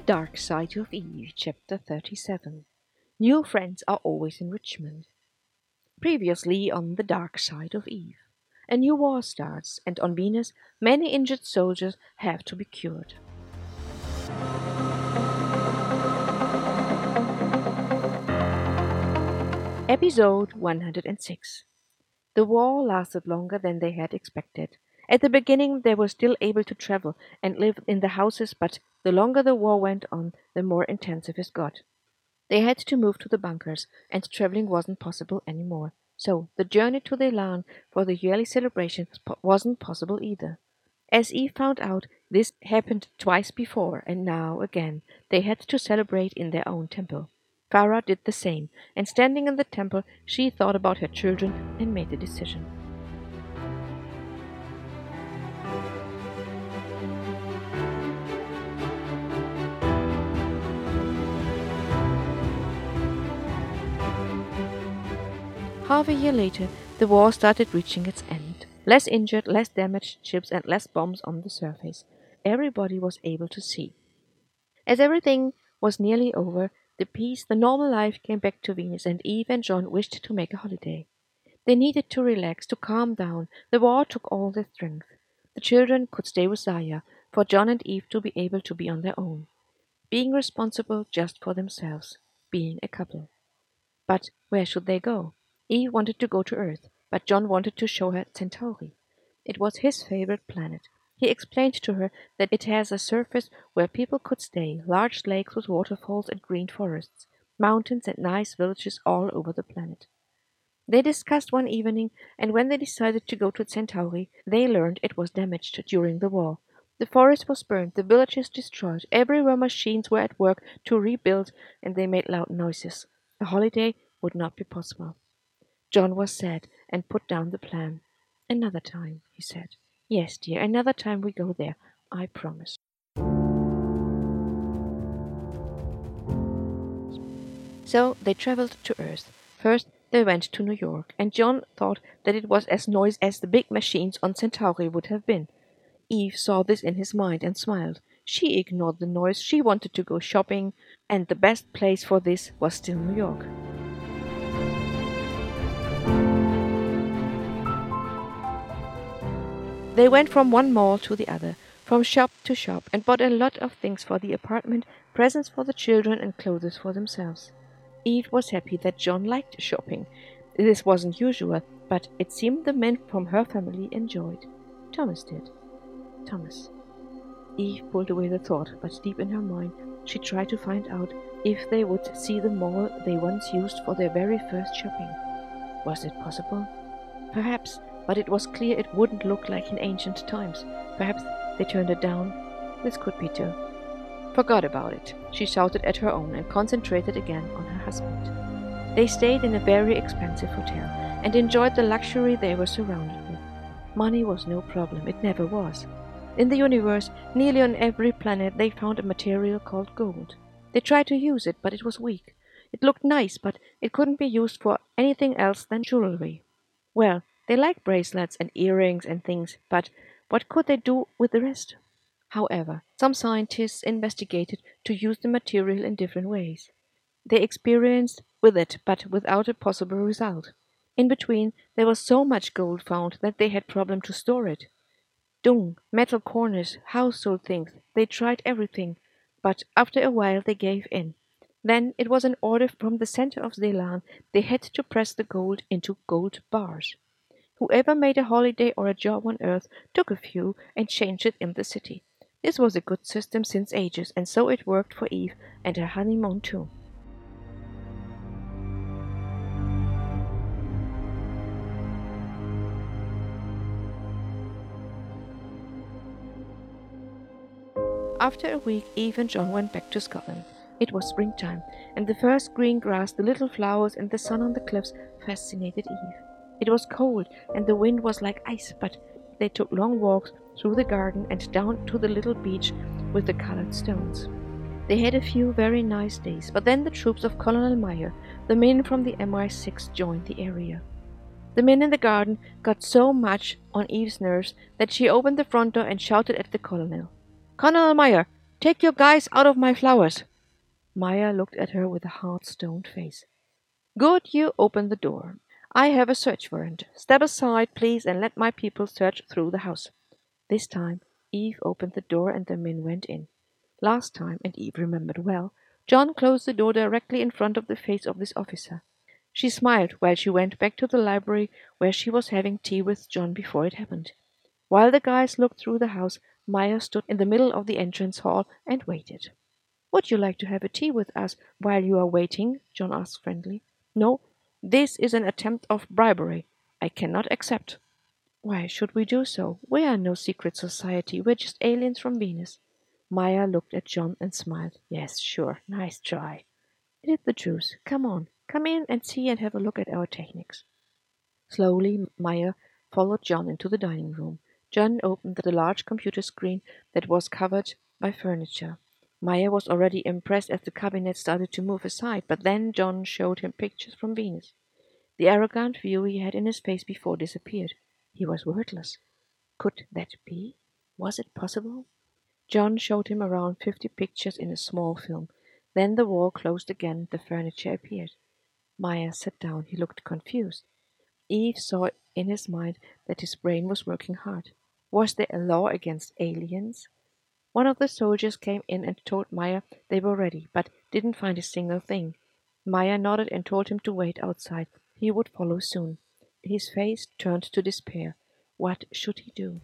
Dark Side of Eve, Chapter 37 New Friends Are Always Enrichment. Previously on The Dark Side of Eve. A new war starts, and on Venus, many injured soldiers have to be cured. Episode 106 The war lasted longer than they had expected. At the beginning, they were still able to travel and live in the houses, but the longer the war went on, the more intensive it got. They had to move to the bunkers, and traveling wasn't possible anymore. So the journey to the Elan for the yearly celebration wasn't possible either. As Eve found out, this happened twice before, and now again they had to celebrate in their own temple. Farah did the same, and standing in the temple, she thought about her children and made a decision. Half a year later, the war started reaching its end. Less injured, less damaged ships, and less bombs on the surface. Everybody was able to see. As everything was nearly over, the peace, the normal life came back to Venus, and Eve and John wished to make a holiday. They needed to relax, to calm down. The war took all their strength. The children could stay with Zaya, for John and Eve to be able to be on their own, being responsible just for themselves, being a couple. But where should they go? Eve wanted to go to Earth, but John wanted to show her Centauri. It was his favorite planet. He explained to her that it has a surface where people could stay, large lakes with waterfalls and green forests, mountains and nice villages all over the planet. They discussed one evening, and when they decided to go to Centauri, they learned it was damaged during the war. The forest was burned, the villages destroyed, everywhere machines were at work to rebuild, and they made loud noises. A holiday would not be possible. John was sad and put down the plan. Another time, he said. Yes, dear, another time we go there, I promise. So they traveled to Earth. First, they went to New York, and John thought that it was as noisy as the big machines on Centauri would have been. Eve saw this in his mind and smiled. She ignored the noise. She wanted to go shopping, and the best place for this was still New York. They went from one mall to the other, from shop to shop, and bought a lot of things for the apartment, presents for the children, and clothes for themselves. Eve was happy that John liked shopping. This wasn't usual, but it seemed the men from her family enjoyed. Thomas did. Thomas. Eve pulled away the thought, but deep in her mind she tried to find out if they would see the mall they once used for their very first shopping. Was it possible? Perhaps, but it was clear it wouldn't look like in ancient times. Perhaps they turned it down. This could be too. Forgot about it, she shouted at her own and concentrated again on her husband. They stayed in a very expensive hotel and enjoyed the luxury they were surrounded with. Money was no problem, it never was. In the universe, nearly on every planet, they found a material called gold. They tried to use it, but it was weak. It looked nice, but it couldn't be used for anything else than jewelry. Well, they liked bracelets and earrings and things, but what could they do with the rest? However, some scientists investigated to use the material in different ways. They experimented with it, but without a possible result. In between, there was so much gold found that they had problem to store it. Dung, metal corners, household things, they tried everything, but after a while they gave in. Then it was an order from the center of Zeeland. They had to press the gold into gold bars. Whoever made a holiday or a job on earth took a few and changed it in the city. This was a good system since ages, and so it worked for Eve and her honeymoon too. After a week, Eve and John went back to Scotland. It was springtime, and the first green grass, the little flowers, and the sun on the cliffs fascinated Eve. It was cold and the wind was like ice, but they took long walks through the garden and down to the little beach with the colored stones. They had a few very nice days, but then the troops of Colonel Meyer, the men from the MI6, joined the area. The men in the garden got so much on Eve's nerves that she opened the front door and shouted at the colonel. Colonel Meyer, Take your guys out of my flowers. Meyer looked at her with a hard stoned face. Good, you open the door. I have a search warrant. Step aside, please, and let my people search through the house. This time Eve opened the door and the men went in. Last time, and Eve remembered well, John closed the door directly in front of the face of this officer. She smiled while she went back to the library where she was having tea with John before it happened. While the guys looked through the house, Meyer stood in the middle of the entrance hall and waited. Would you like to have a tea with us while you are waiting? John asked friendly. No, this is an attempt of bribery. I cannot accept. Why should we do so? We are no secret society. We're just aliens from Venus. Meyer looked at John and smiled. Yes, sure. Nice try. It is the truth. Come on. Come in and see and have a look at our techniques. Slowly, Meyer followed John into the dining room. John opened the large computer screen that was covered by furniture. Meyer was already impressed as the cabinet started to move aside, but then John showed him pictures from Venus. The arrogant view he had in his face before disappeared. He was wordless. Could that be? Was it possible? John showed him around fifty pictures in a small film. Then the wall closed again, the furniture appeared. Meyer sat down. He looked confused. Eve saw in his mind that his brain was working hard. Was there a law against aliens? One of the soldiers came in and told Meyer they were ready, but didn't find a single thing. Meyer nodded and told him to wait outside. He would follow soon. His face turned to despair. What should he do?